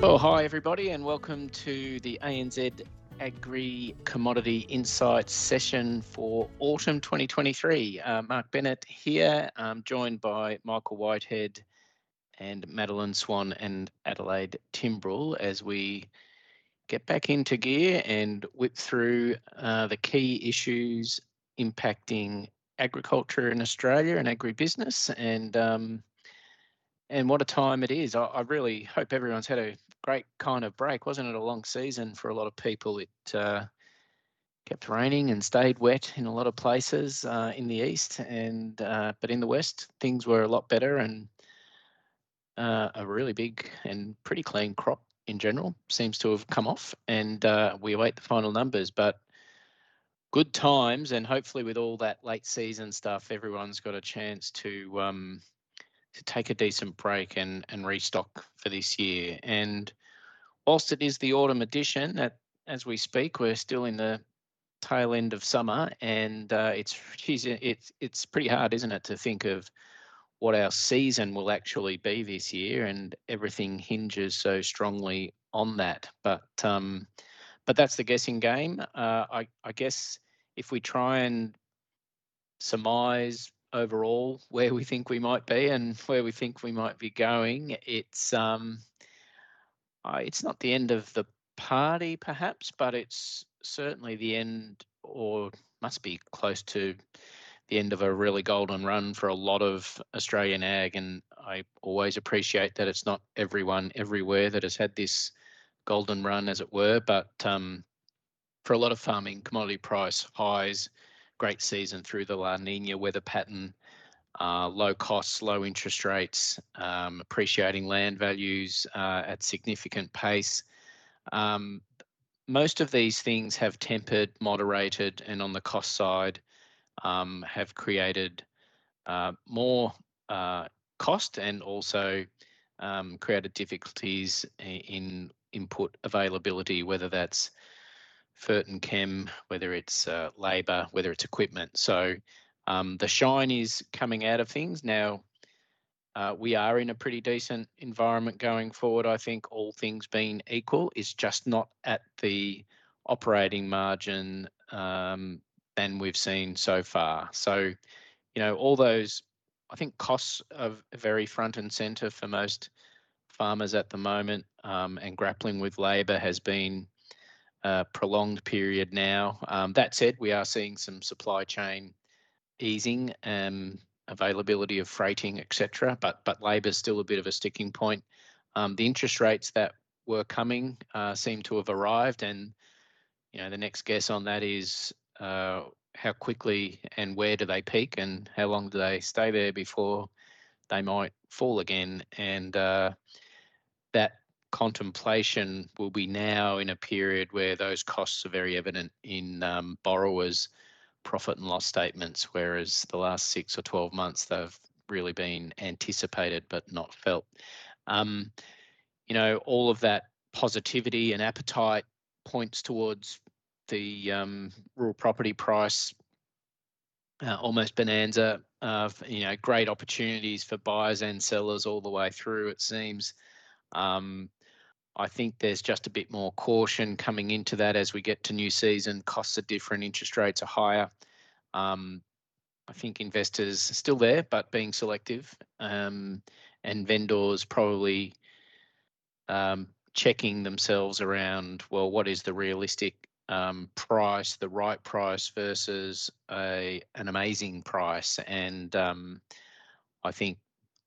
Well, hi everybody, and welcome to the ANZ Agri Commodity Insights session for autumn 2023. Uh, Mark Bennett here, um, joined by Michael Whitehead and Madeline Swan and Adelaide Timbrell as we get back into gear and whip through uh, the key issues impacting agriculture in Australia and agribusiness and um, and what a time it is. I, I, really hope everyone's had a great kind of break. Wasn't it a long season for a lot of people? It uh, kept raining and stayed wet in a lot of places uh, in the east, and uh, but in the west things were a lot better and uh, a really big and pretty clean crop in general seems to have come off, and uh, we await the final numbers. But good times, and hopefully with all that late season stuff, everyone's got a chance to. Um, to take a decent break and, and restock for this year. And whilst it is the autumn edition, that as we speak, we're still in the tail end of summer, and uh, it's geez, it's it's pretty hard, isn't it, to think of what our season will actually be this year, and everything hinges so strongly on that. But um, but that's the guessing game. Uh, I I guess if we try and surmise overall where we think we might be and where we think we might be going. It's um, uh, it's not the end of the party, perhaps, but it's certainly the end, or must be close to the end of a really golden run for a lot of Australian ag. And I always appreciate that it's not everyone everywhere that has had this golden run, as it were, but um, for a lot of farming, commodity price highs great season through the La Nina weather pattern, uh, low costs, low interest rates, um, appreciating land values uh, at significant pace. Um, most of these things have tempered, moderated, and on the cost side um, have created uh, more uh, cost and also um, created difficulties in input availability, whether that's Fert and Chem, whether it's uh, labour, whether it's equipment. So um, the shine is coming out of things now. Uh, we are in a pretty decent environment going forward. I think all things being equal, It's just not at the operating margin um, than we've seen so far. So, you know, all those, I think costs are very front and centre for most farmers at the moment, um, and grappling with labour has been a prolonged period now. Um, that said, we are seeing some supply chain easing, um, availability of freighting, etc. But but labour is still a bit of a sticking point. Um, the interest rates that were coming uh, seem to have arrived, and you know the next guess on that is uh, how quickly and where do they peak, and how long do they stay there before they might fall again, and uh, that contemplation will be now in a period where those costs are very evident in um, borrowers' profit and loss statements, whereas the last six or 12 months they've really been anticipated but not felt. Um, you know, all of that positivity and appetite points towards the um, rural property price uh, almost bonanza of you know great opportunities for buyers and sellers all the way through it seems um, I think there's just a bit more caution coming into that as we get to new season. Costs are different, interest rates are higher. Um, I think investors are still there, but being selective, um, and vendors probably um, checking themselves around. Well, what is the realistic um, price, the right price versus a an amazing price? And um, I think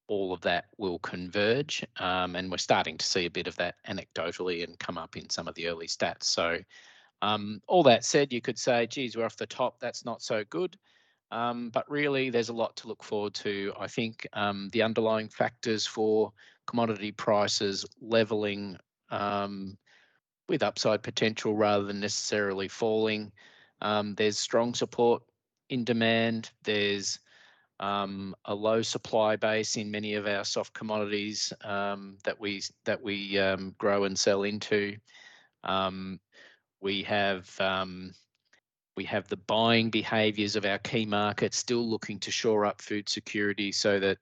all of that will converge. Um, and we're starting to see a bit of that anecdotally and come up in some of the early stats. So, um, all that said, you could say, geez, we're off the top. That's not so good. Um, but really, there's a lot to look forward to. I think um, the underlying factors for commodity prices leveling um, with upside potential rather than necessarily falling. Um, there's strong support in demand. There's um, a low supply base in many of our soft commodities um, that we that we um, grow and sell into. Um, we have um, we have the buying behaviours of our key markets still looking to shore up food security so that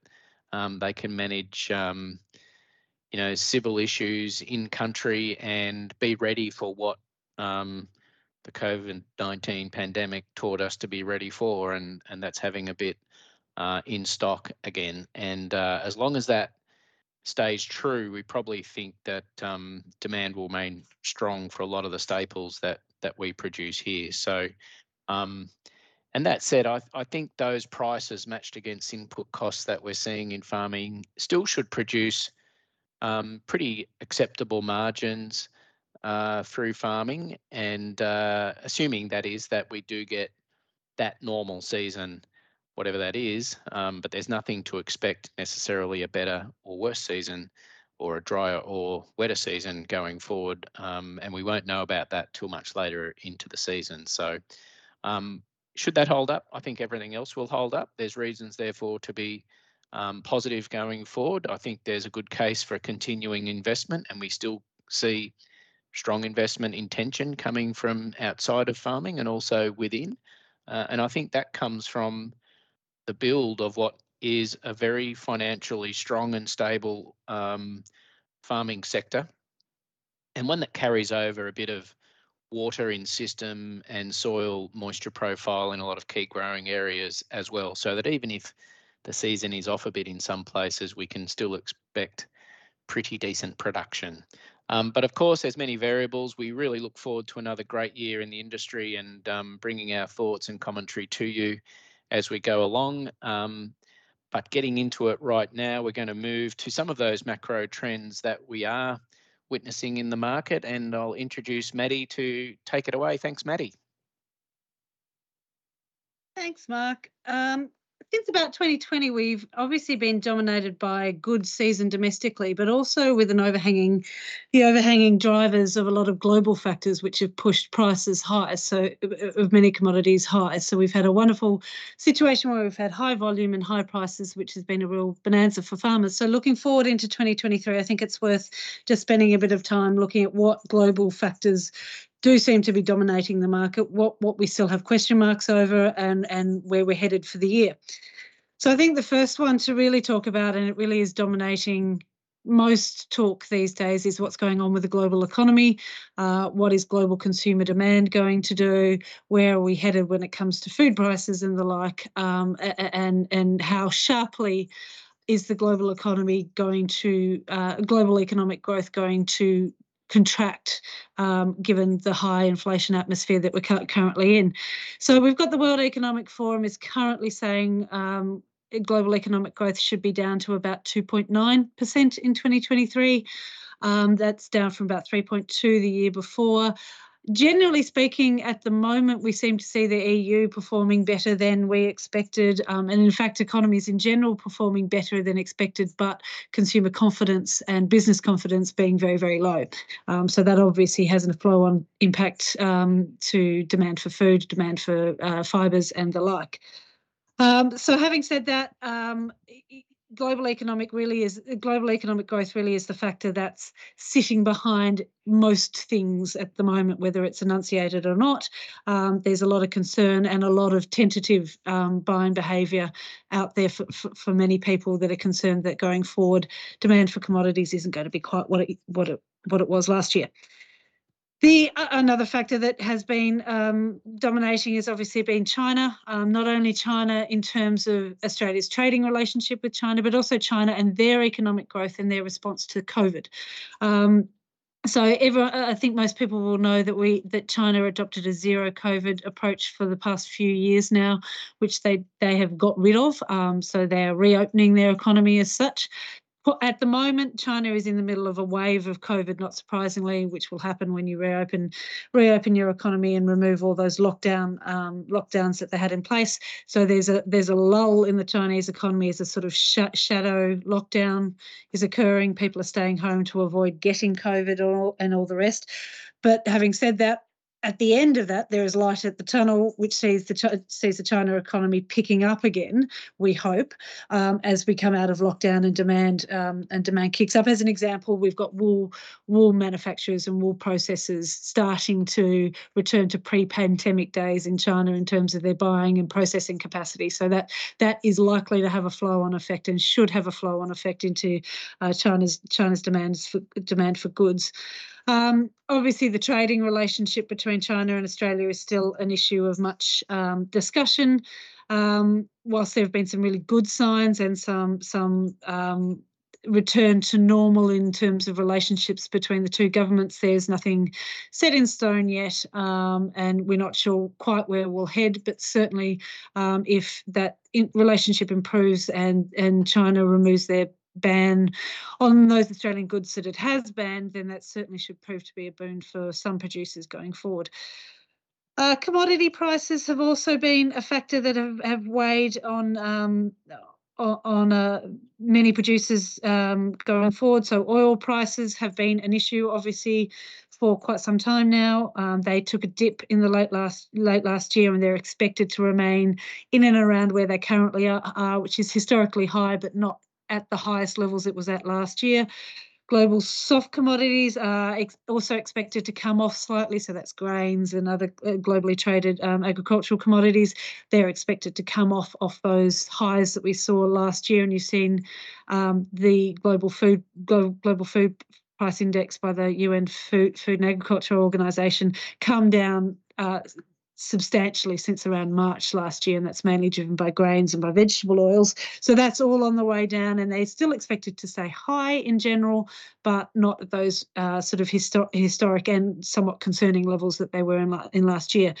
um, they can manage you know, civil issues in country and be ready for what the COVID nineteen pandemic taught us to be ready for, and and that's having a bit uh, in stock again. And uh, as long as that stays true, we probably think that um, demand will remain strong for a lot of the staples that that we produce here. So, um, and that said, I, I think those prices matched against input costs that we're seeing in farming still should produce um, pretty acceptable margins uh, through farming, and uh, assuming that is that we do get that normal season whatever that is. Um, but there's nothing to expect necessarily a better or worse season or a drier or wetter season going forward. Um, and we won't know about that till much later into the season. So, um, should that hold up, I think everything else will hold up. There's reasons, therefore, to be um, positive going forward. I think there's a good case for continuing investment, and we still see strong investment intention coming from outside of farming and also within. Uh, and I think that comes from the build of what is a very financially strong and stable um, farming sector, and one that carries over a bit of water in system and soil moisture profile in a lot of key growing areas as well. So that even if the season is off a bit in some places, we can still expect pretty decent production. Um, but of course, there's many variables. We really look forward to another great year in the industry and um, bringing our thoughts and commentary to you as we go along. Um, but getting into it right now, we're going to move to some of those macro trends that we are witnessing in the market, and I'll introduce Maddy to take it away. Thanks, Maddy. Thanks, Mark. Um, since about 2020, we've obviously been dominated by a good season domestically, but also with an overhanging, the overhanging drivers of a lot of global factors which have pushed prices high. So of many commodities high. So we've had a wonderful situation where we've had high volume and high prices, which has been a real bonanza for farmers. So looking forward into 2023, I think it's worth just spending a bit of time looking at what global factors do seem to be dominating the market, what what we still have question marks over, and and where we're headed for the year. So I think the first one to really talk about, and it really is dominating most talk these days, is what's going on with the global economy. Uh, what is global consumer demand going to do? Where are we headed when it comes to food prices and the like? Um, and and how sharply is the global economy going to uh, global economic growth going to contract um, given the high inflation atmosphere that we're currently in. So we've got the World Economic Forum is currently saying um, global economic growth should be down to about 2.9% in 2023. Um, that's down from about 3.2 the year before generally speaking, at the moment, we seem to see the EU performing better than we expected, um, and in fact, economies in general performing better than expected, but consumer confidence and business confidence being very, very low. Um, so that obviously has a flow-on impact um, to demand for food, demand for uh, fibres, and the like. Um, so having said that, um, global economic really is global economic growth really is the factor that's sitting behind most things at the moment, whether it's enunciated or not. Um, there's a lot of concern and a lot of tentative um, buying behaviour out there for, for, for, many people that are concerned that going forward, demand for commodities isn't going to be quite what it what it what it was last year. The uh, another factor that has been um, dominating has obviously been China. Um, not only China in terms of Australia's trading relationship with China, but also China and their economic growth and their response to COVID. Um, so everyone, I think most people will know that we that China adopted a zero COVID approach for the past few years now, which they they have got rid of. Um, so they are reopening their economy as such at the moment, China is in the middle of a wave of COVID, not surprisingly, which will happen when you reopen reopen your economy and remove all those lockdown um, lockdowns that they had in place. So there's a there's a lull in the Chinese economy as a sort of sh- shadow lockdown is occurring. People are staying home to avoid getting COVID and all the rest. But having said that, at the end of that, there is light at the tunnel, which sees the sees the China economy picking up again. We hope um, as we come out of lockdown and demand um, and demand kicks up. As an example, we've got wool wool manufacturers and wool processors starting to return to pre-pandemic days in China in terms of their buying and processing capacity. So that that is likely to have a flow-on effect and should have a flow-on effect into uh, China's China's demands for demand for goods. Um, obviously, the trading relationship between China and Australia is still an issue of much um, discussion. Um, whilst there have been some really good signs and some some um, return to normal in terms of relationships between the two governments. There's nothing set in stone yet, um, and we're not sure quite where we'll head. But certainly, um, if that relationship improves and and China removes their ban on those Australian goods that it has banned, then that certainly should prove to be a boon for some producers going forward. Uh, commodity prices have also been a factor that have, have weighed on um, on uh, many producers um, going forward. So oil prices have been an issue, obviously, for quite some time now. Um, they took a dip in the late last late last year, and they're expected to remain in and around where they currently are, are which is historically high, but not at the highest levels it was at last year. Global soft commodities are ex also expected to come off slightly, so that's grains and other uh, globally traded um, agricultural commodities. They're expected to come off off those highs that we saw last year, and you've seen um, the global food global, global food price index by the UN Food, Food and Agriculture Organization come down uh, substantially since around March last year, and that's mainly driven by grains and by vegetable oils. So that's all on the way down, and they're still expected to stay high in general, but not at those uh, sort of histor- historic and somewhat concerning levels that they were in, la- in last year.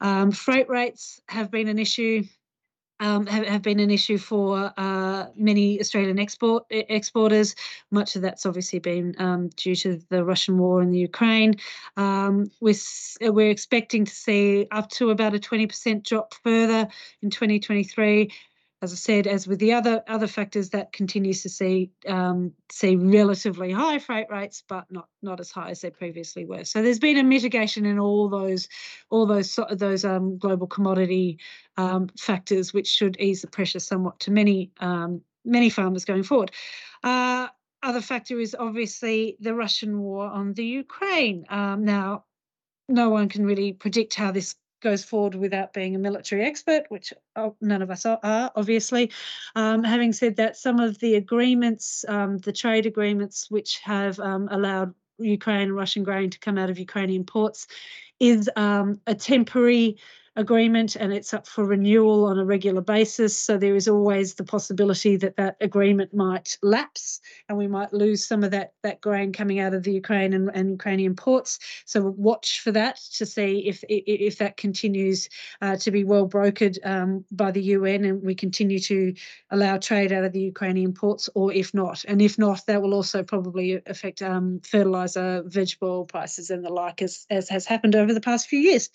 Um, freight rates have been an issue um, have, have, been an issue for uh, many Australian export exporters. Much of that's obviously been um, due to the Russian war in the Ukraine. Um, we're, we're expecting to see up to about a 20% drop further in 2023 as I said, as with the other other factors, that continues to see um, see relatively high freight rates, but not not as high as they previously were. So there's been a mitigation in all those all those those um, global commodity um, factors, which should ease the pressure somewhat to many um, many farmers going forward. Uh, other factor is obviously the Russian war on the Ukraine. Um, now, no one can really predict how this goes forward without being a military expert, which oh, none of us are, obviously. Um, having said that, some of the agreements, um, the trade agreements which have um, allowed Ukraine and Russian grain to come out of Ukrainian ports, is um, a temporary agreement and it's up for renewal on a regular basis. So there is always the possibility that that agreement might lapse and we might lose some of that, that grain coming out of the Ukraine and, and Ukrainian ports. So watch for that to see if if that continues uh, to be well brokered um, by the UN and we continue to allow trade out of the Ukrainian ports or if not. And if not, that will also probably affect um, fertilizer, vegetable prices and the like as, as has happened over the past few years.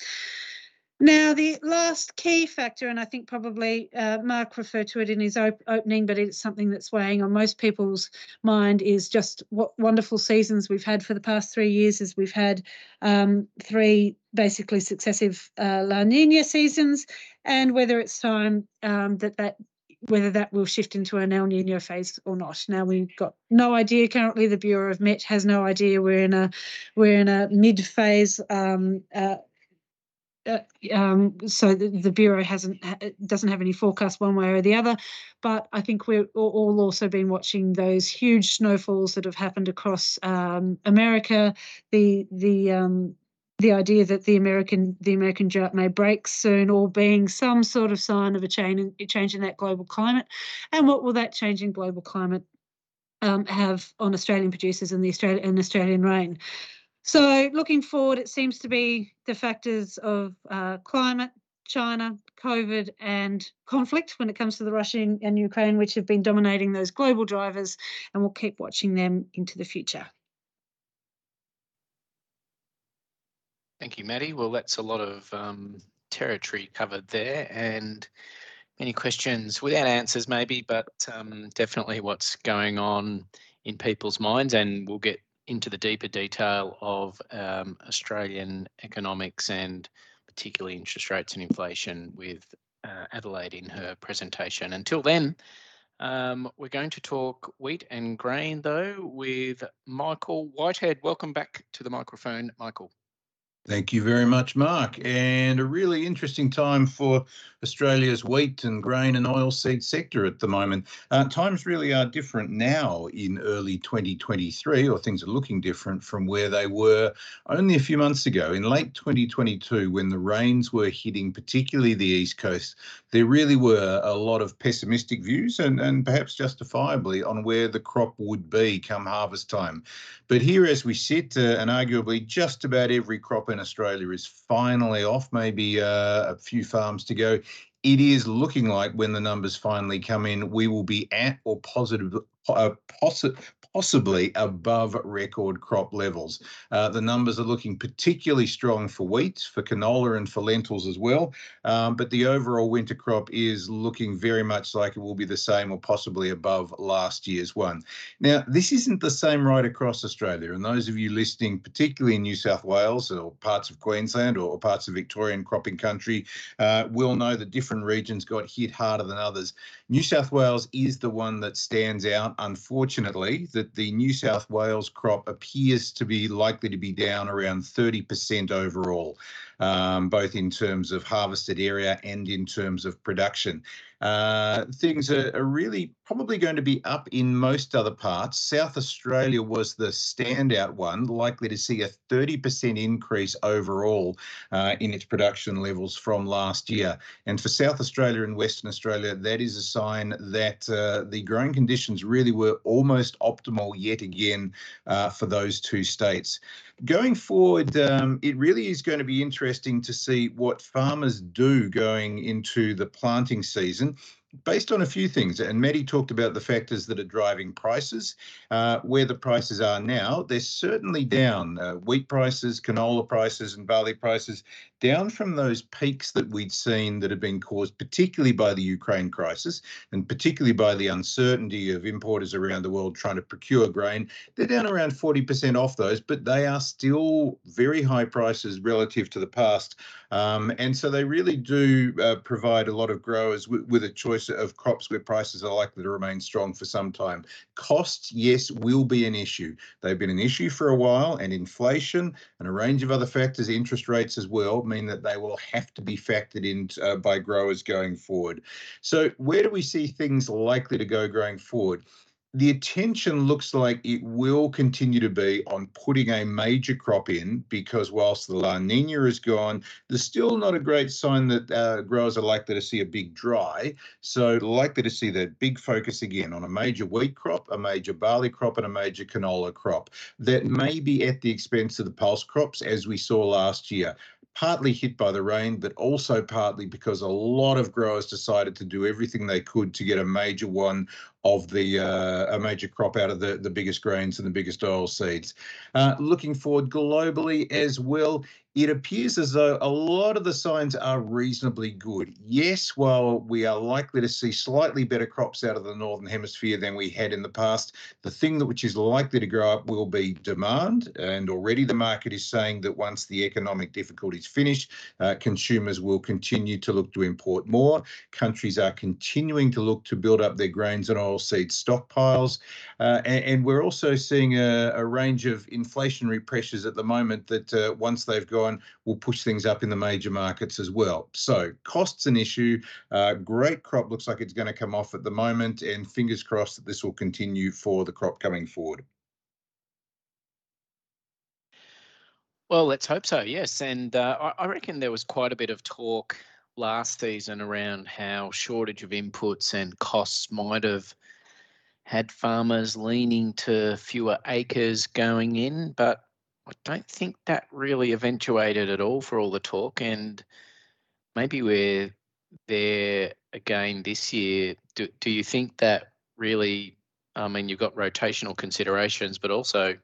Now, the last key factor, and I think probably uh, Mark referred to it in his op- opening, but it's something that's weighing on most people's mind, is just what wonderful seasons we've had for the past three years. As we've had um, three basically successive uh, La Nina seasons, and whether it's time um, that that whether that will shift into an El Nino phase or not. Now we've got no idea currently. The Bureau of Met has no idea. We're in a we're in a mid phase um, uh, uh, um, so the, the, bureau hasn't doesn't have any forecast one way or the other, but I think we're all also been watching those huge snowfalls that have happened across um, America. The the um, the idea that the American the American drought may break soon, or being some sort of sign of a change a change in that global climate, and what will that change in global climate um, have on Australian producers and the Australian and Australian rain? So, looking forward, it seems to be the factors of uh, climate, China, COVID, and conflict when it comes to the Russian and Ukraine, which have been dominating those global drivers, and we'll keep watching them into the future. Thank you, Maddy. Well, that's a lot of um, territory covered there, and many questions without answers, maybe, but um, definitely what's going on in people's minds, and we'll get into the deeper detail of um, Australian economics and particularly interest rates and inflation with uh, Adelaide in her presentation. Until then, um, we're going to talk wheat and grain though with Michael Whitehead. Welcome back to the microphone, Michael. Thank you very much, Mark. And a really interesting time for Australia's wheat and grain and oilseed sector at the moment. Uh, times really are different now in early 2023, or things are looking different from where they were only a few months ago. In late 2022, when the rains were hitting particularly the East Coast, there really were a lot of pessimistic views and, and perhaps justifiably on where the crop would be come harvest time. But here, as we sit, uh, and arguably just about every crop Australia is finally off, maybe uh, a few farms to go. It is looking like when the numbers finally come in, we will be at or positive, possi- possibly above record crop levels. Uh, the numbers are looking particularly strong for wheat, for canola, and for lentils as well. Um, but the overall winter crop is looking very much like it will be the same or possibly above last year's one. Now, this isn't the same right across Australia. And those of you listening, particularly in New South Wales or parts of Queensland or, parts of Victorian cropping country, uh, will know that different regions got hit harder than others. New South Wales is the one that stands out, unfortunately, that the New South Wales crop appears to be likely to be down around 30% overall um, both in terms of harvested area and in terms of production. Uh, things are, are, really probably going to be up in most other parts. South Australia was the standout one, likely to see a 30% increase overall uh, in its production levels from last year. And for South Australia and Western Australia, that is a sign that uh, the growing conditions really were almost optimal yet again uh, for those two states. Going forward, um, it really is going to be interesting to see what farmers do going into the planting season based on a few things. And Maddy talked about the factors that are driving prices. Uh, where the prices are now, they're certainly down. Uh, wheat prices, canola prices, and barley prices down from those peaks that we'd seen that have been caused particularly by the Ukraine crisis and particularly by the uncertainty of importers around the world trying to procure grain. They're down around 40% off those, but they are still very high prices relative to the past. Um, and so they really do uh, provide a lot of growers with, with a choice of crops where prices are likely to remain strong for some time. Costs, yes, will be an issue. They've been an issue for a while, and inflation and a range of other factors, interest rates as well, mean that they will have to be factored in uh, by growers going forward. So, where do we see things likely to go going forward? The attention looks like it will continue to be on putting a major crop in because whilst the La Nina is gone, there's still not a great sign that uh, growers are likely to see a big dry. So likely to see that big focus again on a major wheat crop, a major barley crop, and a major canola crop. That may be at the expense of the pulse crops as we saw last year partly hit by the rain, but also partly because a lot of growers decided to do everything they could to get a major one of the uh, a major crop out of the, the biggest grains and the biggest oil seeds. Uh, looking forward globally as well, it appears as though a lot of the signs are reasonably good. Yes, while we are likely to see slightly better crops out of the northern hemisphere than we had in the past, the thing that which is likely to grow up will be demand. And already the market is saying that once the economic difficulties finish, uh, consumers will continue to look to import more. Countries are continuing to look to build up their grains and oilseed stockpiles. Uh, and, and, we're also seeing a, a, range of inflationary pressures at the moment that uh, once they've gone will push things up in the major markets as well. So costs an issue. Uh, great crop looks like it's going to come off at the moment, and fingers crossed that this will continue for the crop coming forward. Well, let's hope so. Yes, and uh, I reckon there was quite a bit of talk last season around how shortage of inputs and costs might have had farmers leaning to fewer acres going in, but I don't think that really eventuated at all for all the talk. And maybe we're there again this year. Do, do you think that really, I mean, you've got rotational considerations, but also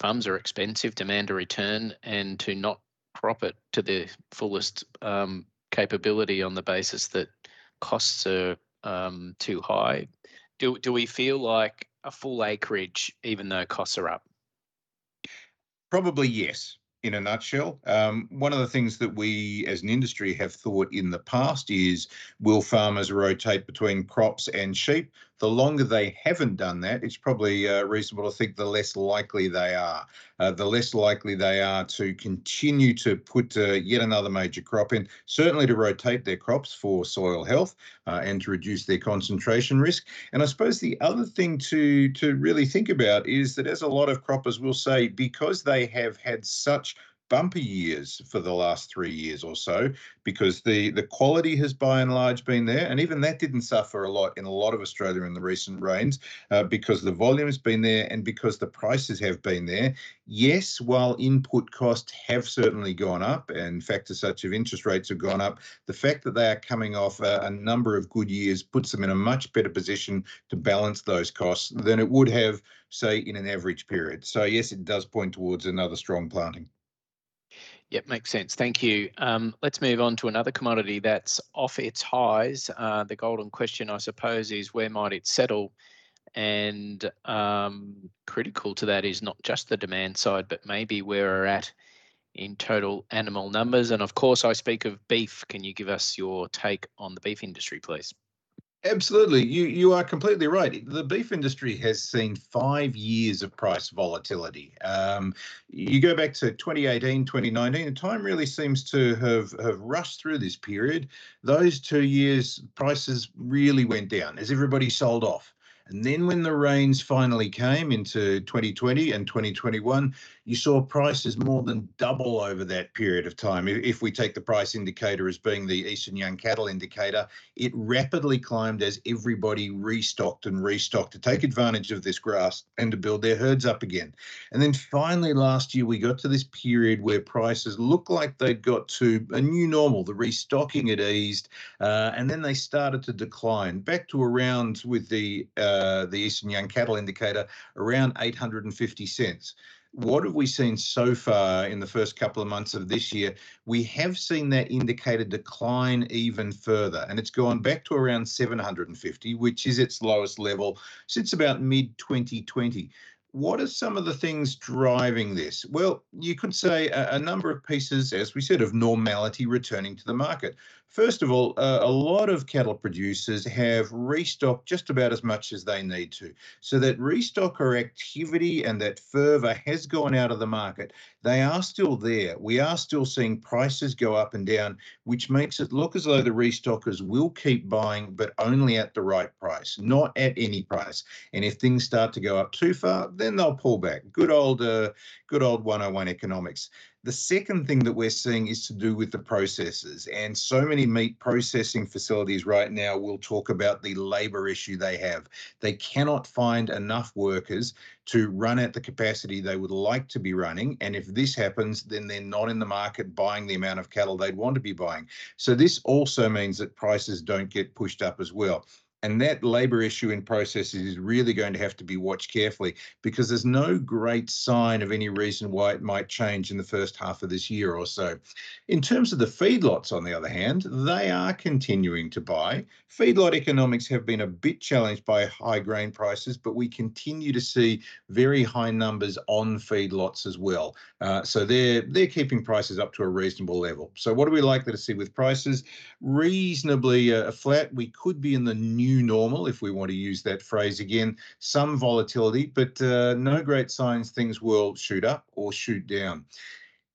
farms are expensive, demand a return, and to not crop it to the fullest um, capability on the basis that costs are um, too high. Do, do we feel like a full acreage, even though costs are up? Probably yes in a nutshell. Um, one of the things that we as an industry have thought in the past is will farmers rotate between crops and sheep? The longer they haven't done that, it's probably uh, reasonable to think the less likely they are. Uh, the less likely they are to continue to put uh, yet another major crop in, certainly to rotate their crops for soil health uh, and to reduce their concentration risk. And I suppose the other thing to, to really think about is that as a lot of croppers will say, because they have had such bumper years for the last three years or so because the the quality has by and large been there. And even that didn't suffer a lot in a lot of australia in the recent rains uh, because the volume has been there and because the prices have been there. Yes while input costs have certainly gone up and factors such as interest rates have gone up the fact that they are coming off a, a number of good years puts them in a much better position to balance those costs than it would have say in an average period. So yes it does point towards another strong planting Yep, makes sense. Thank you. Um, let's move on to another commodity that's off its highs. Uh, the golden question, I suppose, is where might it settle? And um, critical to that is not just the demand side, but maybe where we're at in total animal numbers. And of course, I speak of beef. Can you give us your take on the beef industry, please? Absolutely. You you are completely right. The beef industry has seen five years of price volatility. Um, you go back to 2018, 2019, and time really seems to have, have rushed through this period. Those two years, prices really went down as everybody sold off. And then when the rains finally came into 2020 and 2021, you saw prices more than double over that period of time. If we take the price indicator as being the Eastern Young Cattle indicator, it rapidly climbed as everybody restocked and restocked to take advantage of this grass and to build their herds up again. And then finally last year, we got to this period where prices looked like they'd got to a new normal. The restocking had eased, uh, and then they started to decline back to around with the uh, the Eastern Young Cattle indicator around 850 cents what have we seen so far in the first couple of months of this year? We have seen that indicator decline even further, and it's gone back to around 750, which is its lowest level since about mid 2020. What are some of the things driving this? Well, you could say a, a number of pieces, as we said, of normality returning to the market. First of all, uh, a lot of cattle producers have restocked just about as much as they need to. So that restocker activity and that fervour has gone out of the market. They are still there. We are still seeing prices go up and down, which makes it look as though the restockers will keep buying, but only at the right price, not at any price. And if things start to go up too far, then they'll pull back. Good old, uh, good old 101 economics. The second thing that we're seeing is to do with the processes. And so many meat processing facilities right now will talk about the labor issue they have. They cannot find enough workers to run at the capacity they would like to be running. And if this happens, then they're not in the market buying the amount of cattle they'd want to be buying. So this also means that prices don't get pushed up as well. And that labour issue in processes is really going to have to be watched carefully because there's no great sign of any reason why it might change in the first half of this year or so. In terms of the feedlots, on the other hand, they are continuing to buy. Feedlot economics have been a bit challenged by high grain prices, but we continue to see very high numbers on feedlots as well. Uh, so they're they're keeping prices up to a reasonable level. So what are we likely to see with prices? Reasonably uh, flat. We could be in the new new normal, if we want to use that phrase again, some volatility, but uh, no great signs things will shoot up or shoot down.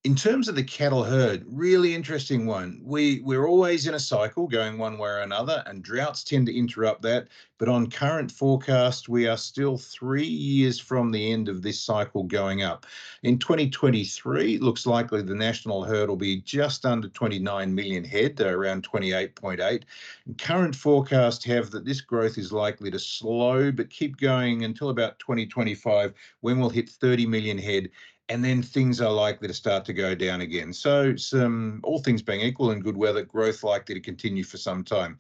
In terms of the cattle herd, really interesting one. We we're always in a cycle going one way or another, and droughts tend to interrupt that. But on current forecast, we are still three years from the end of this cycle going up. In 2023, it looks likely the national herd will be just under 29 million head, around 28.8. And Current forecasts have that this growth is likely to slow but keep going until about 2025, when we'll hit 30 million head and then things are likely to start to go down again. So, some all things being equal and good weather, growth likely to continue for some time.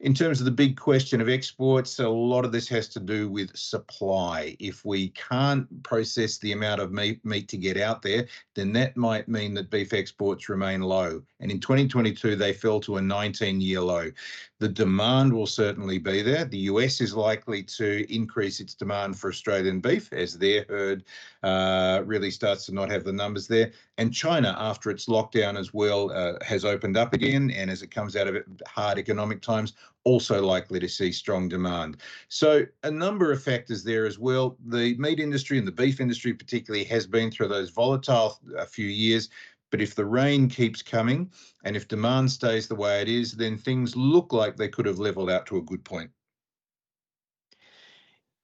In terms of the big question of exports, a lot of this has to do with supply. If we can't process the amount of meat, meat to get out there, then that might mean that beef exports remain low. And in 2022, they fell to a 19 year low. The demand will certainly be there. The US is likely to increase its demand for Australian beef as their herd uh, really starts to not have the numbers there. And China, after its lockdown as well, uh, has opened up again. And as it comes out of hard economic times, also likely to see strong demand. So a number of factors there as well. The meat industry and the beef industry particularly has been through those volatile a uh, few years. But if the rain keeps coming and if demand stays the way it is, then things look like they could have leveled out to a good point.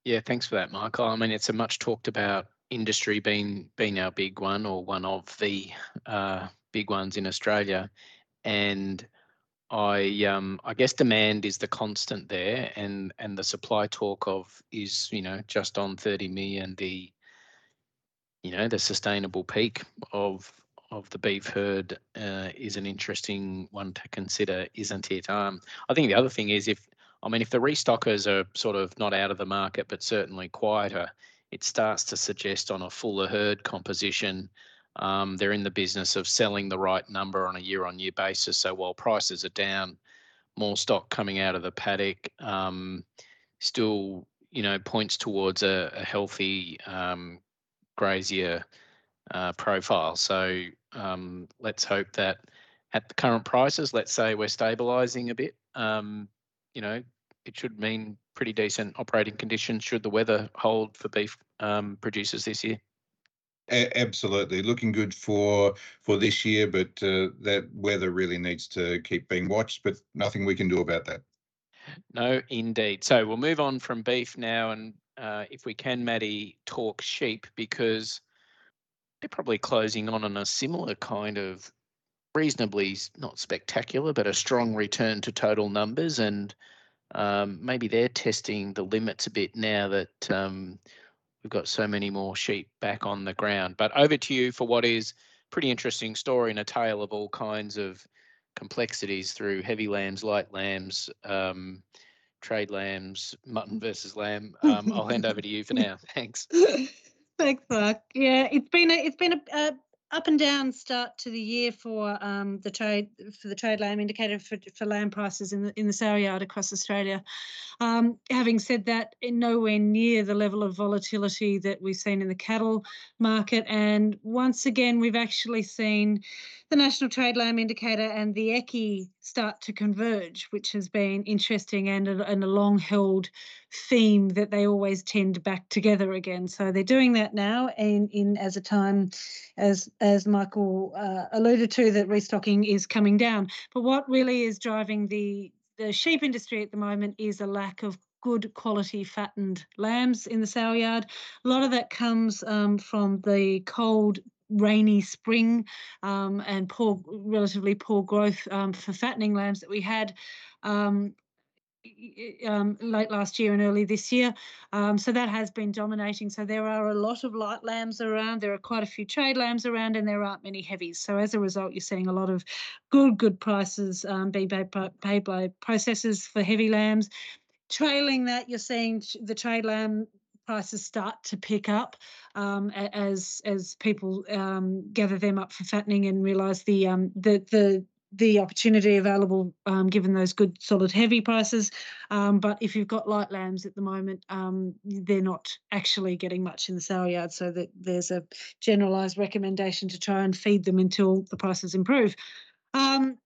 Yeah, thanks for that, Michael. I mean, it's a much talked about industry being being our big one or one of the uh, big ones in Australia, and I um, I guess demand is the constant there, and and the supply talk of is you know just on 30 million the you know the sustainable peak of of the beef herd uh, is an interesting one to consider, isn't it? Um, I think the other thing is if I mean if the restockers are sort of not out of the market but certainly quieter, it starts to suggest on a fuller herd composition um, they're in the business of selling the right number on a year on year basis. So while prices are down, more stock coming out of the paddock um, still, you know, points towards a, a healthy um, grazier uh, profile. So um, let's hope that at the current prices, let's say we're stabilising a bit. Um, you know, it should mean pretty decent operating conditions should the weather hold for beef um, producers this year. A- absolutely, looking good for for this year, but uh, that weather really needs to keep being watched. But nothing we can do about that. No, indeed. So we'll move on from beef now, and uh, if we can, Maddy, talk sheep because they're probably closing on on a similar kind of reasonably not spectacular, but a strong return to total numbers, and um, maybe they're testing the limits a bit now that um, we've got so many more sheep back on the ground. But over to you for what is pretty interesting story and a tale of all kinds of complexities through heavy lambs, light lambs, um, trade lambs, mutton versus lamb. Um, I'll hand over to you for now. Thanks. Thanks, Mark. Yeah, it's been a, it's been a, a up and down start to the year for um, the trade for the trade lamb indicator for, for lamb prices in the in the sale yard across Australia. Um, having said that, nowhere near the level of volatility that we've seen in the cattle market, and once again we've actually seen the National Trade Lamb Indicator and the EYCI start to converge, which has been interesting and a, and a long held theme that they always tend back together again. So they're doing that now, and in as a time, as as Michael uh, alluded to, that restocking is coming down. But what really is driving the the sheep industry at the moment is a lack of good quality fattened lambs in the sale yard. A lot of that comes um, from the cold rainy spring um, and poor, relatively poor growth um, for fattening lambs that we had um, um, late last year and early this year. Um, so that has been dominating. So there are a lot of light lambs around. There are quite a few trade lambs around, and there aren't many heavies. So as a result, you're seeing a lot of good, good prices being paid, paid by processors for heavy lambs. Trailing that, you're seeing the trade lamb prices start to pick up um, as as people um, gather them up for fattening and realise the um, the the the opportunity available um, given those good solid heavy prices. Um, but if you've got light lambs at the moment um, they're not actually getting much in the sale yard so that there's a generalized recommendation to try and feed them until the prices improve. Um,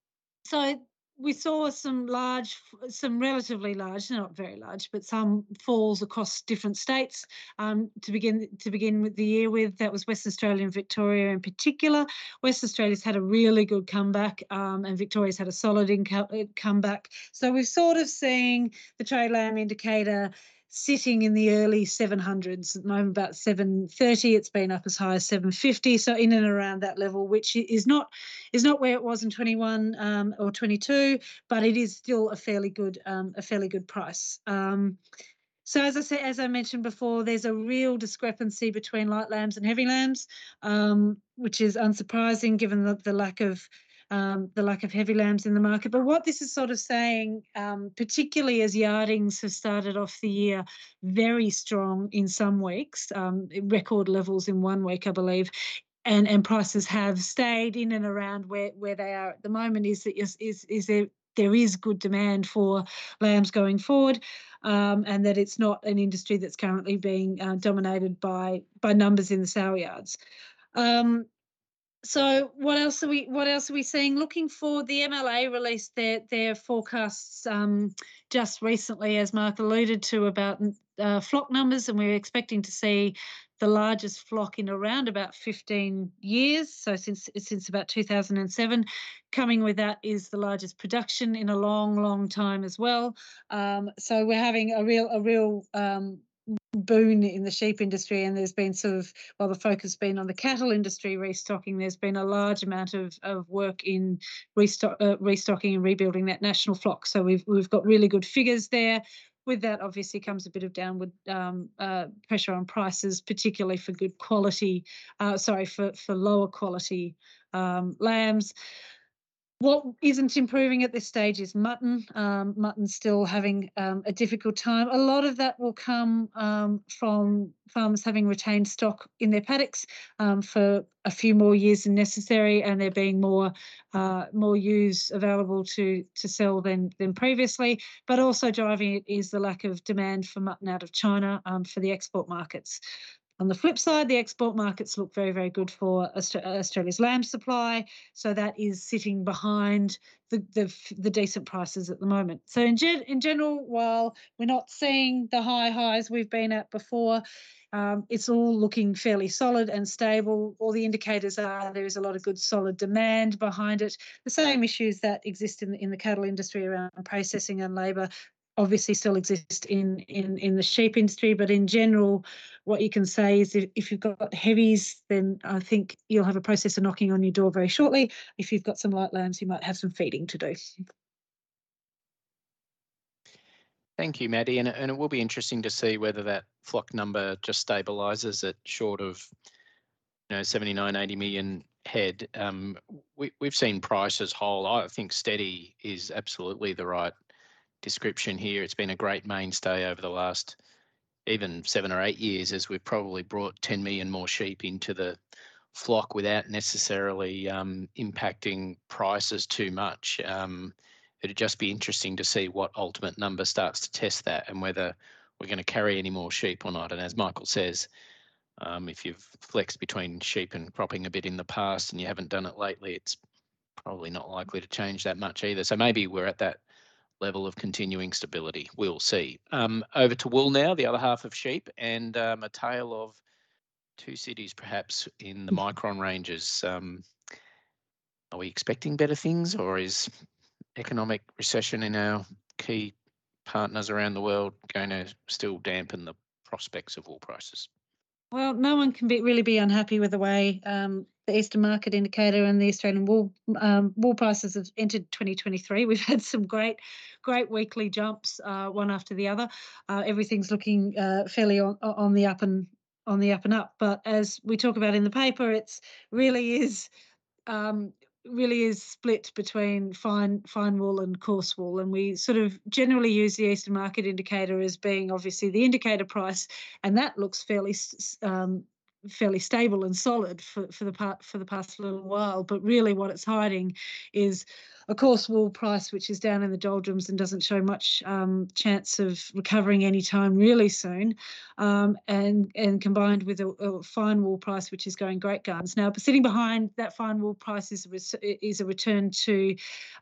so we saw some large, some relatively large, not very large, but some falls across different states um, to begin to begin with the year with. That was Western Australia and Victoria in particular. Western Australia's had a really good comeback, um, and Victoria's had a solid inco- comeback. So we're sort of seeing the trade lamb indicator sitting in the early 700s at the moment about 730 it's been up as high as 750 so in and around that level which is not is not where it was in 21 um, or 22 but it is still a fairly good um, a fairly good price. Um, so as I said, as I mentioned before, there's a real discrepancy between light lambs and heavy lambs, um, which is unsurprising given the, the lack of um, the lack of heavy lambs in the market. But what this is sort of saying, um, particularly as yardings have started off the year very strong in some weeks, um, record levels in one week, I believe, and and prices have stayed in and around where where they are at the moment is that is is, is there there is good demand for lambs going forward, um, and that it's not an industry that's currently being uh, dominated by by numbers in the sale yards. Um, so what else are we what else are we seeing? Looking for the mla released their their forecasts um, just recently as mark alluded to about uh, flock numbers and we're expecting to see the largest flock in around about 15 years. So since since about 2007 coming with that is the largest production in a long long time as well. Um, so we're having a real a real um, boon in the sheep industry and there's been sort of while the focus has been on the cattle industry restocking there's been a large amount of, of work in restock, uh, restocking and rebuilding that national flock. So we've we've got really good figures there. With that obviously comes a bit of downward um, uh, pressure on prices particularly for good quality uh, sorry for for lower quality um, lambs what isn't improving at this stage is mutton. Um, mutton's still having um, a difficult time. A lot of that will come um, from farmers having retained stock in their paddocks um, for a few more years than necessary, and there being more uh, more ewes available to to sell than than previously. But also driving it is the lack of demand for mutton out of China um, for the export markets. On the flip side, the export markets look very, very good for Australia's lamb supply. So that is sitting behind the, the, the decent prices at the moment. So in, gen, in general, while we're not seeing the high highs we've been at before, um, it's all looking fairly solid and stable. All the indicators are there is a lot of good solid demand behind it. The same issues that exist in in the cattle industry around processing and labour obviously still exist in, in, in the sheep industry, but in general, what you can say is if, if you've got heavies, then I think you'll have a processor knocking on your door very shortly. If you've got some light lambs, you might have some feeding to do. Thank you, Maddy. And, and it will be interesting to see whether that flock number just stabilises at short of you know 79, 80 million head. Um, we, we've seen prices whole. I think steady is absolutely the right description here. It's been a great mainstay over the last even seven or eight years as we've probably brought 10 million more sheep into the flock without necessarily um, impacting prices too much. Um, it'd just be interesting to see what ultimate number starts to test that and whether we're going to carry any more sheep or not. And as Michael says, um, if you've flexed between sheep and cropping a bit in the past and you haven't done it lately, it's probably not likely to change that much either. So maybe we're at that level of continuing stability. We'll see. Um, over to wool now, the other half of sheep, and um, a tale of two cities perhaps in the micron ranges. Um, are we expecting better things, or is economic recession in our key partners around the world going to still dampen the prospects of wool prices? Well, no one can be, really be unhappy with the way um, the Eastern Market Indicator and the Australian wool um, wool prices have entered 2023. We've had some great, great weekly jumps, uh, one after the other. Uh, everything's looking uh, fairly on, on the up and on the up and up. But as we talk about in the paper, it's really is um, really is split between fine fine wool and coarse wool and we sort of generally use the eastern market indicator as being obviously the indicator price and that looks fairly um, fairly stable and solid for, for the part for the past little while but really what it's hiding is a coarse wool price which is down in the doldrums and doesn't show much um, chance of recovering any time really soon, um, and and combined with a, a, fine wool price which is going great guns. Now, sitting behind that fine wool price is a, is a return to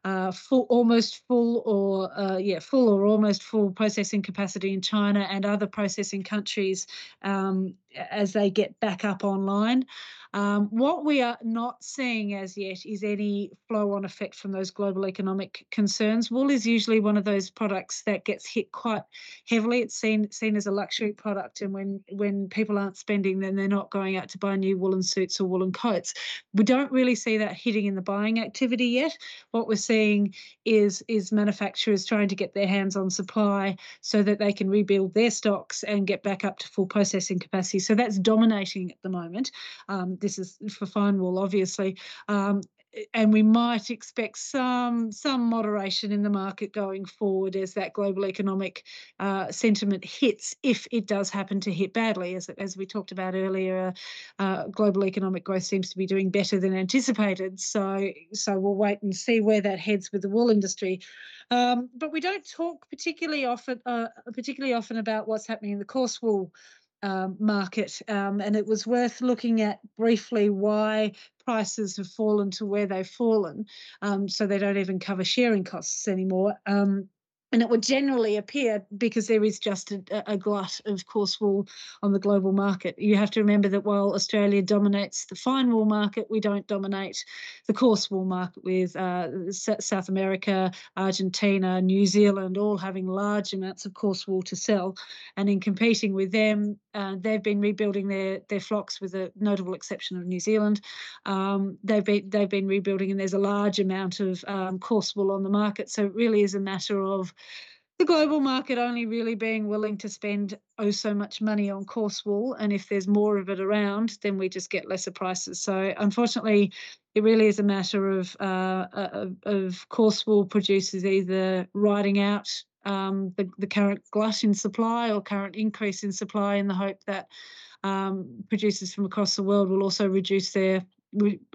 uh, full, almost full or uh, yeah, full or almost full processing capacity in China and other processing countries um, as they get back up online. Um, what we are not seeing as yet is any flow on effect from those global economic concerns. Wool is usually one of those products that gets hit quite heavily. It's seen seen as a luxury product, and when when people aren't spending, then they're not going out to buy new woolen suits or woolen coats. We don't really see that hitting in the buying activity yet. What we're seeing is is manufacturers trying to get their hands on supply so that they can rebuild their stocks and get back up to full processing capacity. So that's dominating at the moment. Um, this is for fine wool, obviously. Um, and we might expect some some moderation in the market going forward as that global economic uh, sentiment hits, if it does happen to hit badly. As, as we talked about earlier, uh, global economic growth seems to be doing better than anticipated. So, so we'll wait and see where that heads with the wool industry. Um, but we don't talk particularly often, uh, particularly often about what's happening in the coarse wool um, market. Um, and it was worth looking at briefly why prices have fallen to where they've fallen. Um, so they don't even cover shearing costs anymore. Um, and it would generally appear because there is just a, a, glut of coarse wool on the global market. You have to remember that while Australia dominates the fine wool market, we don't dominate the coarse wool market with uh, South America, Argentina, New Zealand all having large amounts of coarse wool to sell. And in competing with them, uh, they've been rebuilding their their flocks, with a notable exception of New Zealand. Um, they've been they've been rebuilding, and there's a large amount of um, coarse wool on the market. So it really is a matter of the global market only really being willing to spend oh so much money on coarse wool, and if there's more of it around, then we just get lesser prices. So unfortunately, it really is a matter of uh, of, of coarse wool producers either riding out um, the, the current glut in supply or current increase in supply in the hope that um, producers from across the world will also reduce their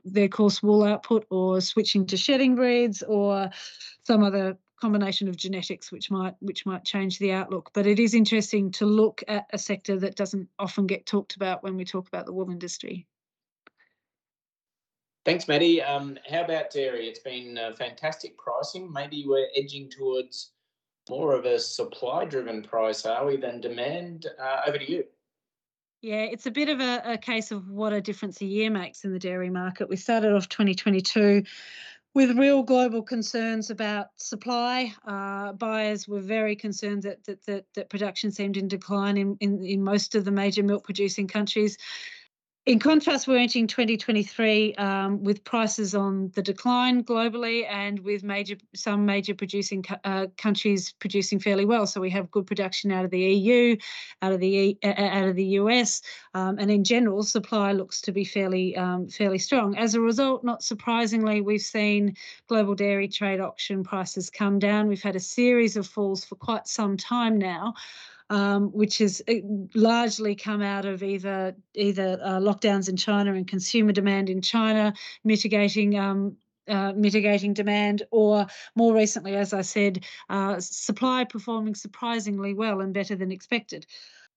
their coarse wool output or switching to shedding breeds or some other combination of genetics which might which might change the outlook but it is interesting to look at a sector that doesn't often get talked about when we talk about the wool industry Thanks, Maddy. Um, how about dairy? It's been uh, fantastic pricing. Maybe we're edging towards more of a supply driven price, are we, than demand? Uh, over to you. Yeah, it's a bit of a, a, case of what a difference a year makes in the dairy market. We started off 2022 with real global concerns about supply. Uh, buyers were very concerned that, that, that, that production seemed in decline in, in, in most of the major milk producing countries. In contrast, we're entering 2023 um, with prices on the decline globally and with major some major producing uh, countries producing fairly well. So we have good production out of the EU, out of the out of the US, um, and in general, supply looks to be fairly um, fairly strong. As a result, not surprisingly, we've seen global dairy trade auction prices come down. We've had a series of falls for quite some time now um, which has uh, largely come out of either either uh, lockdowns in China and consumer demand in China mitigating um, uh, mitigating demand, or more recently, as I said, uh, supply performing surprisingly well and better than expected.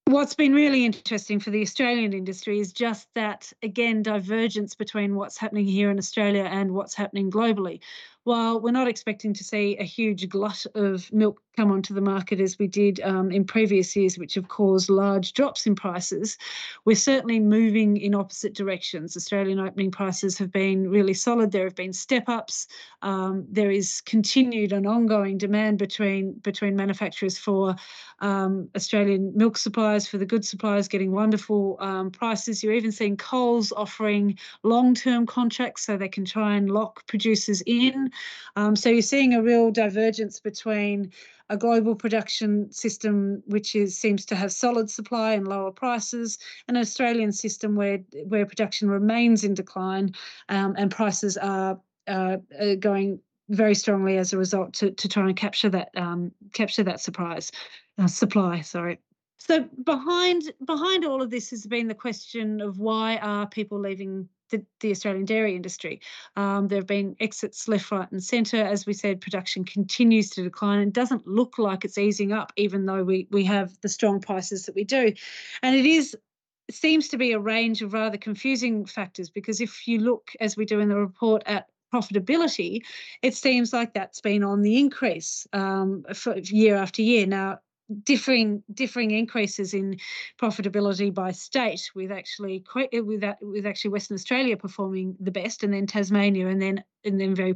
What's been really interesting for the Australian industry is just that, again, divergence between what's happening here in Australia and what's happening globally while we're not expecting to see a huge glut of milk come onto the market as we did um, in previous years, which have caused large drops in prices, we're certainly moving in opposite directions. Australian opening prices have been really solid. There have been step ups. Um, there is continued and ongoing demand between between manufacturers for um, Australian milk suppliers, for the good suppliers getting wonderful um, prices. You're even seeing Coles offering long term contracts so they can try and lock producers in. Um, so you're seeing a real divergence between a global production system which is seems to have solid supply and lower prices, and an Australian system where where production remains in decline um, and prices are, uh, going very strongly as a result to, to try and capture that um, capture that surprise uh, supply. Sorry. So behind behind all of this has been the question of why are people leaving the, Australian dairy industry. Um, there have been exits left, right, and centre. As we said, production continues to decline and doesn't look like it's easing up, even though we, we have the strong prices that we do. And it is seems to be a range of rather confusing factors because if you look, as we do in the report, at profitability, it seems like that's been on the increase um, year after year. Now, differing differing increases in profitability by state with actually uh, with uh, with actually Western Australia performing the best and then Tasmania and then and then very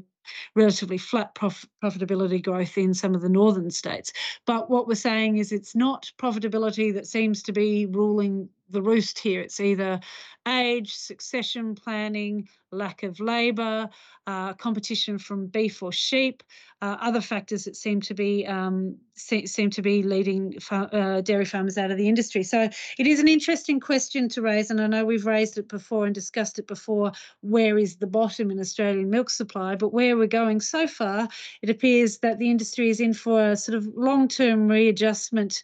relatively flat prof- profitability growth in some of the northern states. But what we're saying is it's not profitability that seems to be ruling the roost here. It's either age, succession planning, lack of labour, uh, competition from beef or sheep, uh, other factors that seem to be um, se- seem to be leading far- uh, dairy farmers out of the industry. So it is an interesting question to raise, and I know we've raised it before and discussed it before. Where is the bottom in Australian milk supply? But where we're going so far, it appears that the industry is in for a sort of long-term readjustment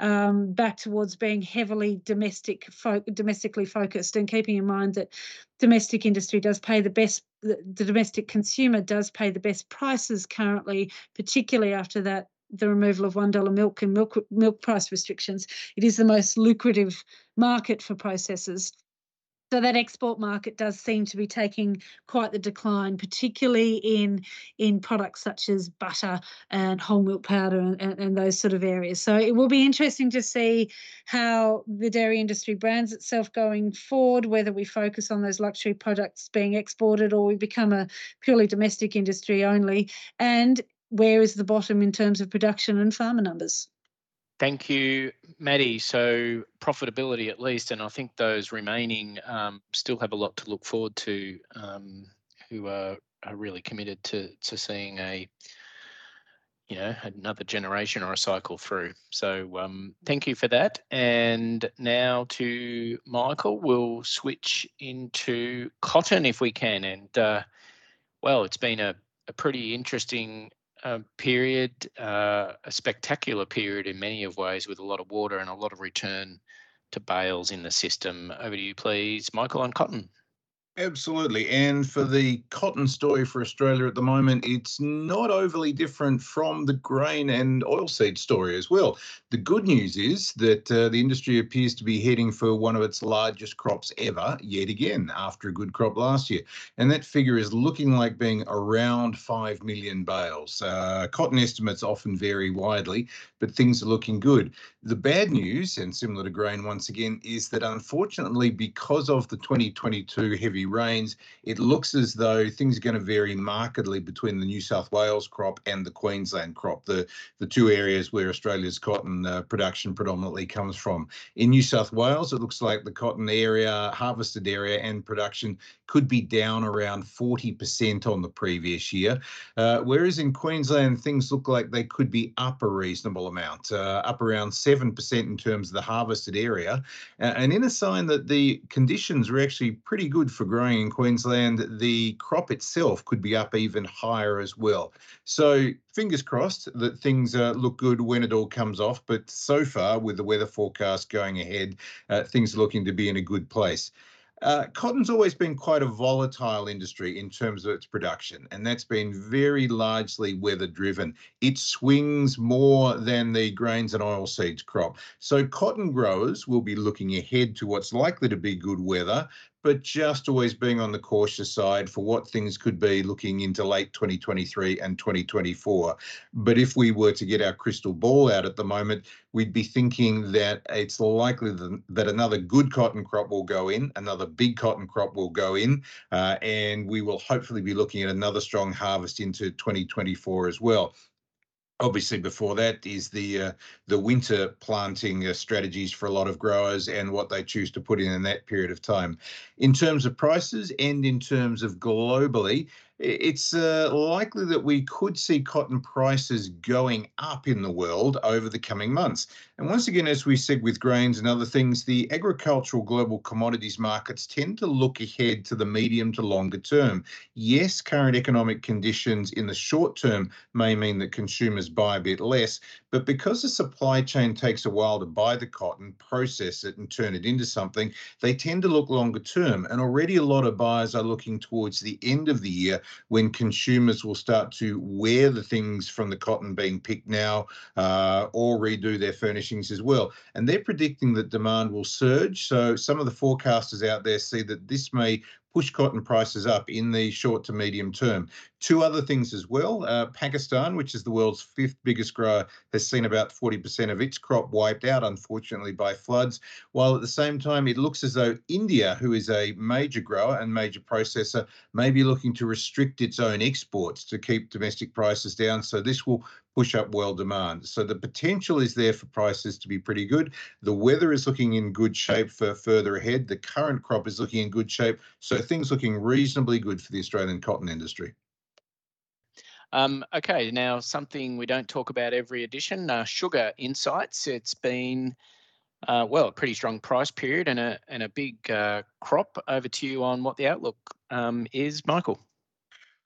um, back towards being heavily domestic fo- domestically focused and keeping in mind that domestic industry does pay the best the, the domestic consumer does pay the best prices currently particularly after that the removal of one dollar milk and milk milk price restrictions. It is the most lucrative market for processors so that export market does seem to be taking quite the decline, particularly in in products such as butter and whole milk powder and, and, and, those sort of areas. So it will be interesting to see how the dairy industry brands itself going forward, whether we focus on those luxury products being exported or we become a purely domestic industry only, and where is the bottom in terms of production and farmer numbers. Thank you, Maddy. So profitability at least, and I think those remaining um, still have a lot to look forward to, um, who are, are really committed to to seeing a you know another generation or a cycle through. So um, thank you for that. And now to Michael, we'll switch into cotton if we can. And uh, well, it's been a, a pretty interesting period, uh, a spectacular period in many of ways, with a lot of water and a lot of return to bales in the system. Over to you, please, Michael on cotton. Absolutely. And for the cotton story for Australia at the moment, it's not overly different from the grain and oilseed story as well. The good news is that uh, the industry appears to be heading for one of its largest crops ever, yet again, after a good crop last year. And that figure is looking like being around 5 million bales. Uh, cotton estimates often vary widely, but things are looking good. The bad news, and similar to grain once again, is that unfortunately, because of the 2022 heavy rains, it looks as though things are going to vary markedly between the New South Wales crop and the Queensland crop, the, the two areas where Australia's cotton uh, production predominantly comes from. In New South Wales, it looks like the cotton area, harvested area, and production could be down around 40% on the previous year. Uh, whereas in Queensland, things look like they could be up a reasonable amount, uh, up around 7% in terms of the harvested area. and in a sign that the conditions are actually pretty good for growing in Queensland, the crop itself could be up even higher as well. So fingers crossed that things uh, look good when it all comes off. But so far, with the weather forecast going ahead, uh, things are looking to be in a good place. Uh, cotton's always been quite a volatile industry in terms of its production, and that's been very largely weather driven. It swings more than the grains and oilseeds crop. So, cotton growers will be looking ahead to what's likely to be good weather but just always being on the cautious side for what things could be looking into late 2023 and 2024. But if we were to get our crystal ball out at the moment, we'd be thinking that it's likely that another good cotton crop will go in, another big cotton crop will go in, uh, and we will hopefully be looking at another strong harvest into 2024 as well obviously before that is the uh, the winter planting uh, strategies for a lot of growers and what they choose to put in in that period of time in terms of prices and in terms of globally it's uh, likely that we could see cotton prices going up in the world over the coming months. And once again, as we said with grains and other things, the agricultural global commodities markets tend to look ahead to the medium to longer term. Yes, current economic conditions in the short term may mean that consumers buy a bit less, but because the supply chain takes a while to buy the cotton, process it, and turn it into something, they tend to look longer term. And already a lot of buyers are looking towards the end of the year when consumers will start to wear the things from the cotton being picked now uh, or redo their as well. And they're predicting that demand will surge. So some of the forecasters out there see that this may push cotton prices up in the short to medium term. Two other things as well. Uh, Pakistan, which is the world's fifth biggest grower, has seen about 40% of its crop wiped out, unfortunately, by floods. While at the same time, it looks as though India, who is a major grower and major processor, may be looking to restrict its own exports to keep domestic prices down. So this will push up world demand. So the potential is there for prices to be pretty good. The weather is looking in good shape for further ahead. The current crop is looking in good shape. So things looking reasonably good for the Australian cotton industry. Um, okay, now something we don't talk about every edition, uh, sugar insights. It's been uh, well, a pretty strong price period and a and a big uh, crop. Over to you on what the outlook um, is, Michael.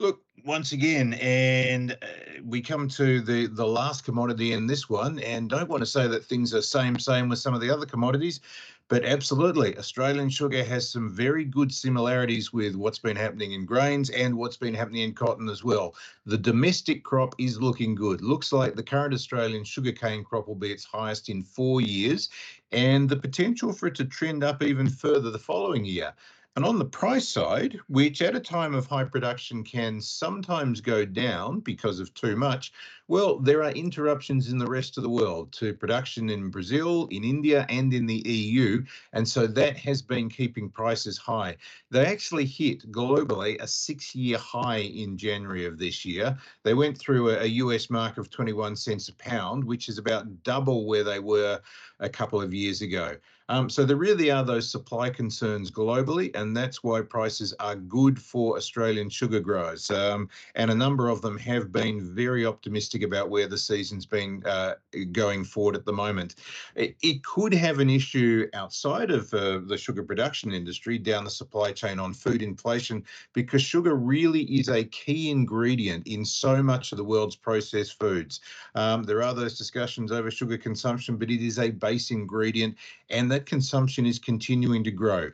Look, once again, and uh, we come to the the last commodity in this one, and don't want to say that things are same same with some of the other commodities, but absolutely, Australian sugar has some very good similarities with what's been happening in grains and what's been happening in cotton as well. The domestic crop is looking good. Looks like the current Australian sugarcane crop will be its highest in four years, and the potential for it to trend up even further the following year. And on the price side, which at a time of high production can sometimes go down because of too much, well, there are interruptions in the rest of the world to production in Brazil, in India, and in the EU. And so that has been keeping prices high. They actually hit globally a six year high in January of this year. They went through a, US mark of 21 cents a pound, which is about double where they were a couple of years ago. Um, so there really are those supply concerns globally, and that's why prices are good for Australian sugar growers. Um, and a number of them have been very optimistic about where the season's been uh, going forward at the moment. It, it, could have an issue outside of uh, the sugar production industry down the supply chain on food inflation, because sugar really is a key ingredient in so much of the world's processed foods. Um, there are those discussions over sugar consumption, but it is a base ingredient, and that consumption is continuing to grow.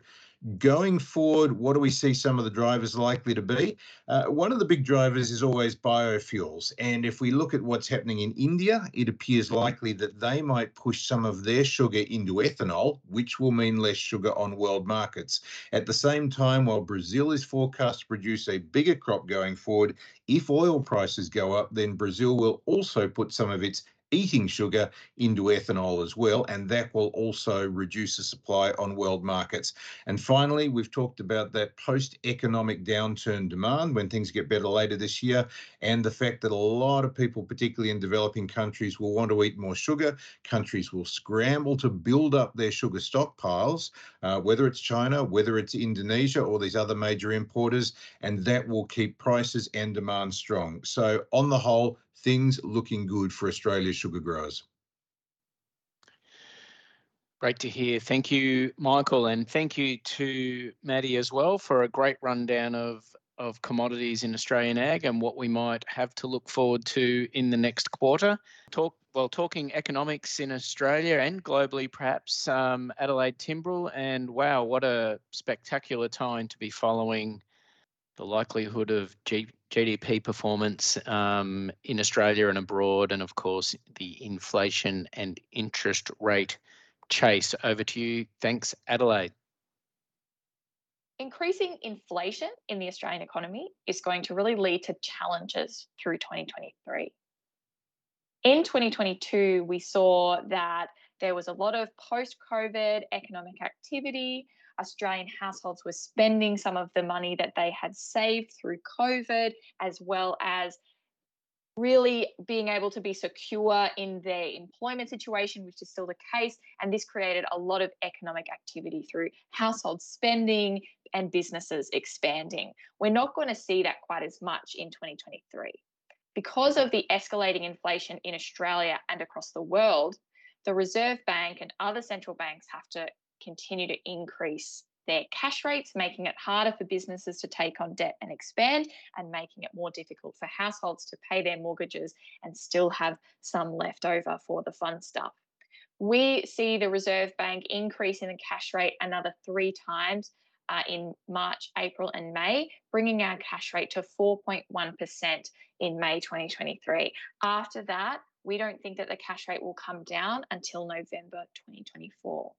Going forward, what do we see some of the drivers likely to be? Uh, one of the big drivers is always biofuels. And if we look at what's happening in India, it appears likely that they might push some of their sugar into ethanol, which will mean less sugar on world markets. At the same time, while Brazil is forecast to produce a bigger crop going forward, if oil prices go up, then Brazil will also put some of its eating sugar into ethanol as well, and that will also reduce the supply on world markets. And finally, we've talked about that post economic downturn demand when things get better later this year, and the fact that a lot of people, particularly in developing countries, will want to eat more sugar. Countries will scramble to build up their sugar stockpiles, uh, whether it's China, whether it's Indonesia, or these other major importers, and that will keep prices and demand strong. So, on the whole, things looking good for Australia's sugar growers. Great to hear. Thank you, Michael, and thank you to Maddy as well for a great rundown of of commodities in Australian ag and what we might have to look forward to in the next quarter. Talk well, talking economics in Australia and globally, perhaps um, Adelaide Timbrell, and wow, what a spectacular time to be following the likelihood of G- GDP performance um, in Australia and abroad, and of course, the inflation and interest rate chase. Over to you. Thanks, Adelaide. Increasing inflation in the Australian economy is going to really lead to challenges through 2023. In 2022, we saw that there was a lot of post COVID economic activity, Australian households were spending some of the money that they had saved through COVID, as well as really being able to be secure in their employment situation, which is still the case. And this created a lot of economic activity through household spending and businesses expanding. We're not going to see that quite as much in 2023. Because of the escalating inflation in Australia and across the world, the Reserve Bank and other central banks have to continue to increase their cash rates, making it harder for businesses to take on debt and expand, and making it more difficult for households to pay their mortgages and still have some left over for the fun stuff. We see the Reserve Bank increasing the cash rate another three times uh, in March, April, and May, bringing our cash rate to 4.1% in May 2023. After that, we don't think that the cash rate will come down until November 2024.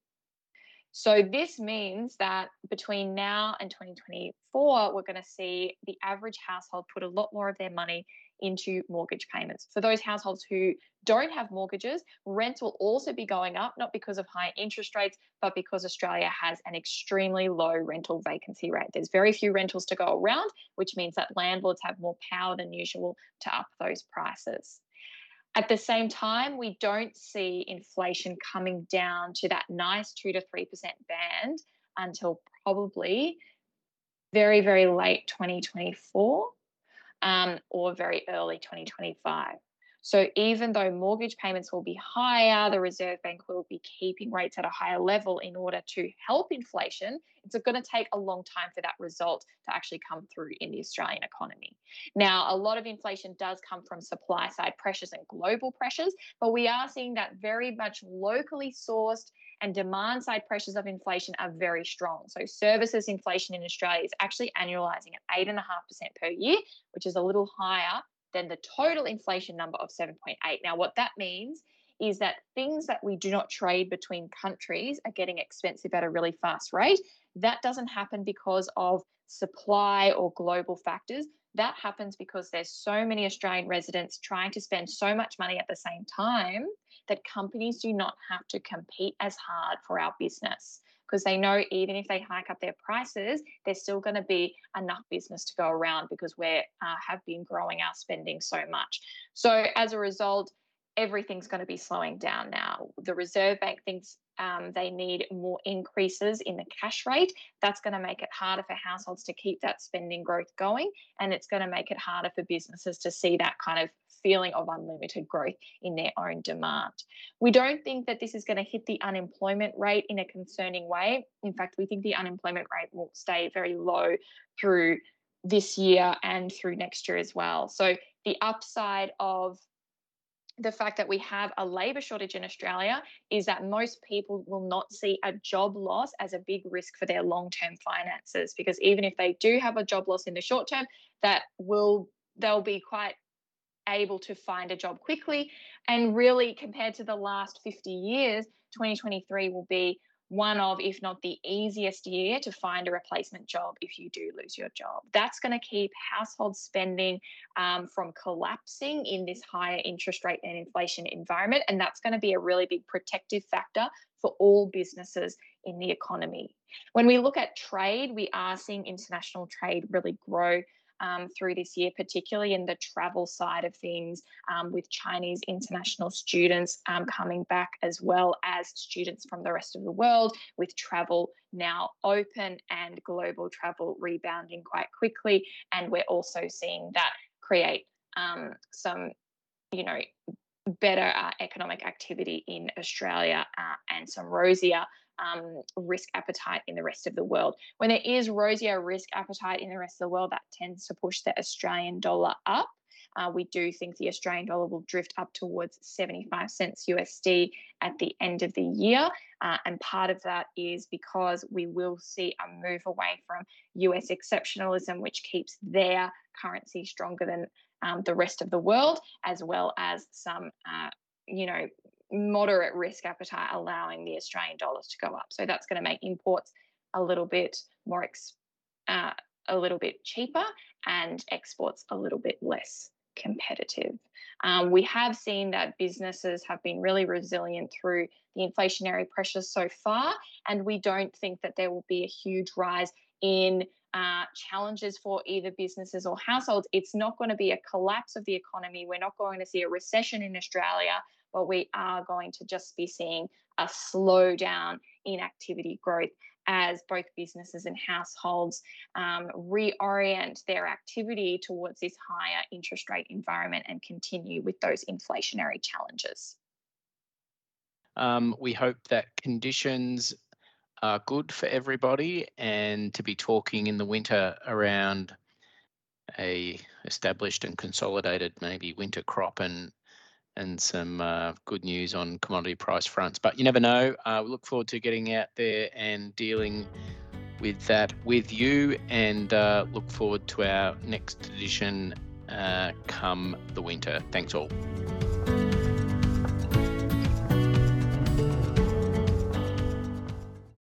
So this means that between now and 2024, we're going to see the average household put a lot more of their money into mortgage payments. For those households who don't have mortgages, rents will also be going up, not because of high interest rates, but because Australia has an extremely low rental vacancy rate. There's very few rentals to go around, which means that landlords have more power than usual to up those prices. At the same time, we don't see inflation coming down to that nice 2 to 3% band until probably very, very late 2024 um, or very early 2025. So even though mortgage payments will be higher, the Reserve Bank will be keeping rates at a higher level in order to help inflation. It's going to take a long time for that result to actually come through in the Australian economy. Now, a lot of inflation does come from supply side pressures and global pressures, but we are seeing that very much locally sourced and demand side pressures of inflation are very strong. So, services inflation in Australia is actually annualizing at 8.5% per year, which is a little higher than the total inflation number of 7.8. Now, what that means is that things that we do not trade between countries are getting expensive at a really fast rate. That doesn't happen because of supply or global factors. That happens because there's so many Australian residents trying to spend so much money at the same time that companies do not have to compete as hard for our business because they know even if they hike up their prices, there's still going to be enough business to go around because we uh, have been growing our spending so much. So as a result, everything's going to be slowing down now. The Reserve Bank thinks um, they need more increases in the cash rate. That's going to make it harder for households to keep that spending growth going, and it's going to make it harder for businesses to see that kind of feeling of unlimited growth in their own demand. We don't think that this is going to hit the unemployment rate in a concerning way. In fact, we think the unemployment rate will stay very low through this year and through next year as well. So the upside of the fact that we have a labour shortage in Australia is that most people will not see a job loss as a big risk for their long term finances because even if they do have a job loss in the short term, that will they'll be quite able to find a job quickly. And really, compared to the last 50 years, 2023 will be one of, if not the easiest year to find a replacement job if you do lose your job. That's going to keep household spending um, from collapsing in this higher interest rate and inflation environment. And that's going to be a really big protective factor for all businesses in the economy. When we look at trade, we are seeing international trade really grow um, through this year, particularly in the travel side of things, um, with Chinese international students um, coming back, as well as students from the rest of the world, with travel now open and global travel rebounding quite quickly. And we're also seeing that create um, some, you know, better uh, economic activity in Australia uh, and some rosier um, risk appetite in the rest of the world. When there is rosier risk appetite in the rest of the world, that tends to push the Australian dollar up. Uh, we do think the Australian dollar will drift up towards 75 cents USD at the end of the year. Uh, and part of that is because we will see a move away from US exceptionalism, which keeps their currency stronger than um, the rest of the world, as well as some, uh, you know, moderate risk appetite allowing the Australian dollars to go up. So that's going to make imports a little bit more, ex- uh, a little bit cheaper and exports a little bit less competitive. Um, we have seen that businesses have been really resilient through the inflationary pressures so far, and we don't think that there will be a huge rise in uh, challenges for either businesses or households. It's not going to be a collapse of the economy. We're not going to see a recession in Australia but we are going to just be seeing a slowdown in activity growth as both businesses and households um, reorient their activity towards this higher interest rate environment and continue with those inflationary challenges. Um, we hope that conditions are good for everybody and to be talking in the winter around a established and consolidated maybe winter crop and and some uh, good news on commodity price fronts. But you never know. Uh, we look forward to getting out there and dealing with that with you, and uh, look forward to our next edition uh, come the winter. Thanks all.